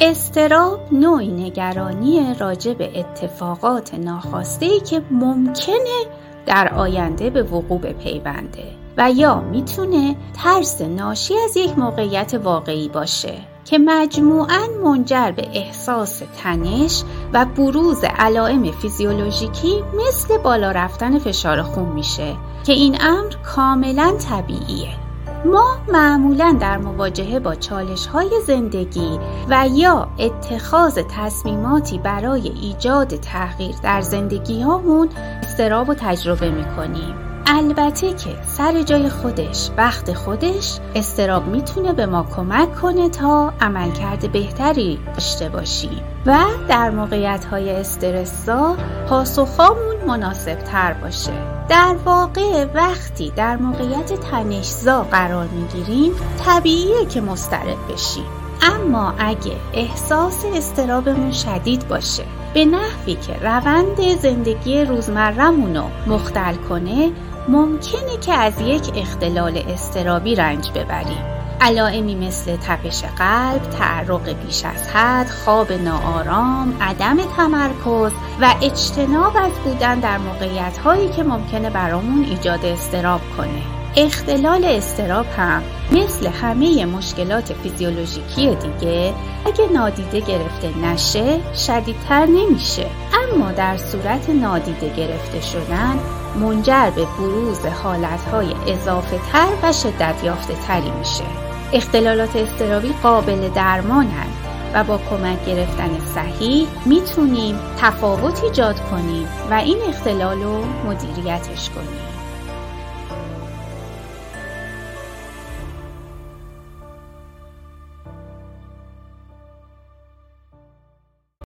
استراب نوعی نگرانی راجع به اتفاقات ناخواسته که ممکنه در آینده به وقوع بپیونده و یا می‌تونه ترس ناشی از یک موقعیت واقعی باشه که مجموعاً منجر به احساس تنش و بروز علائم فیزیولوژیکی مثل بالا رفتن فشار خون میشه که این امر کاملا طبیعیه. ما معمولا در مواجهه با چالش های زندگی و یا اتخاذ تصمیماتی برای ایجاد تغییر در زندگی هامون استراب و تجربه می کنیم. البته که سر جای خودش وقت خودش استراب می‌تونه به ما کمک کنه تا عملکرد بهتری داشته باشیم و در موقعیت های استرسا پاسخامون مناسب تر باشه. در واقع وقتی در موقعیت تنشزا قرار می‌گیریم طبیعیه که مسترب بشیم اما اگه احساس استرابمون شدید باشه به نحوی که روند زندگی روزمرمون رو مختل کنه ممکنه که از یک اختلال استرابی رنج ببریم علائمی مثل تپش قلب، تعرق بیش از حد، خواب ناآرام، عدم تمرکز و اجتناب از بودن در موقعیت هایی که ممکنه برامون ایجاد استراب کنه. اختلال استراب هم مثل همه مشکلات فیزیولوژیکی دیگه اگه نادیده گرفته نشه شدیدتر نمیشه. اما در صورت نادیده گرفته شدن منجر به بروز حالتهای اضافه تر و شدت یافته تری میشه. اختلالات استرابی قابل درمانند و با کمک گرفتن صحیح می‌تونیم تفاوت ایجاد کنیم و این اختلال رو مدیریتش کنیم.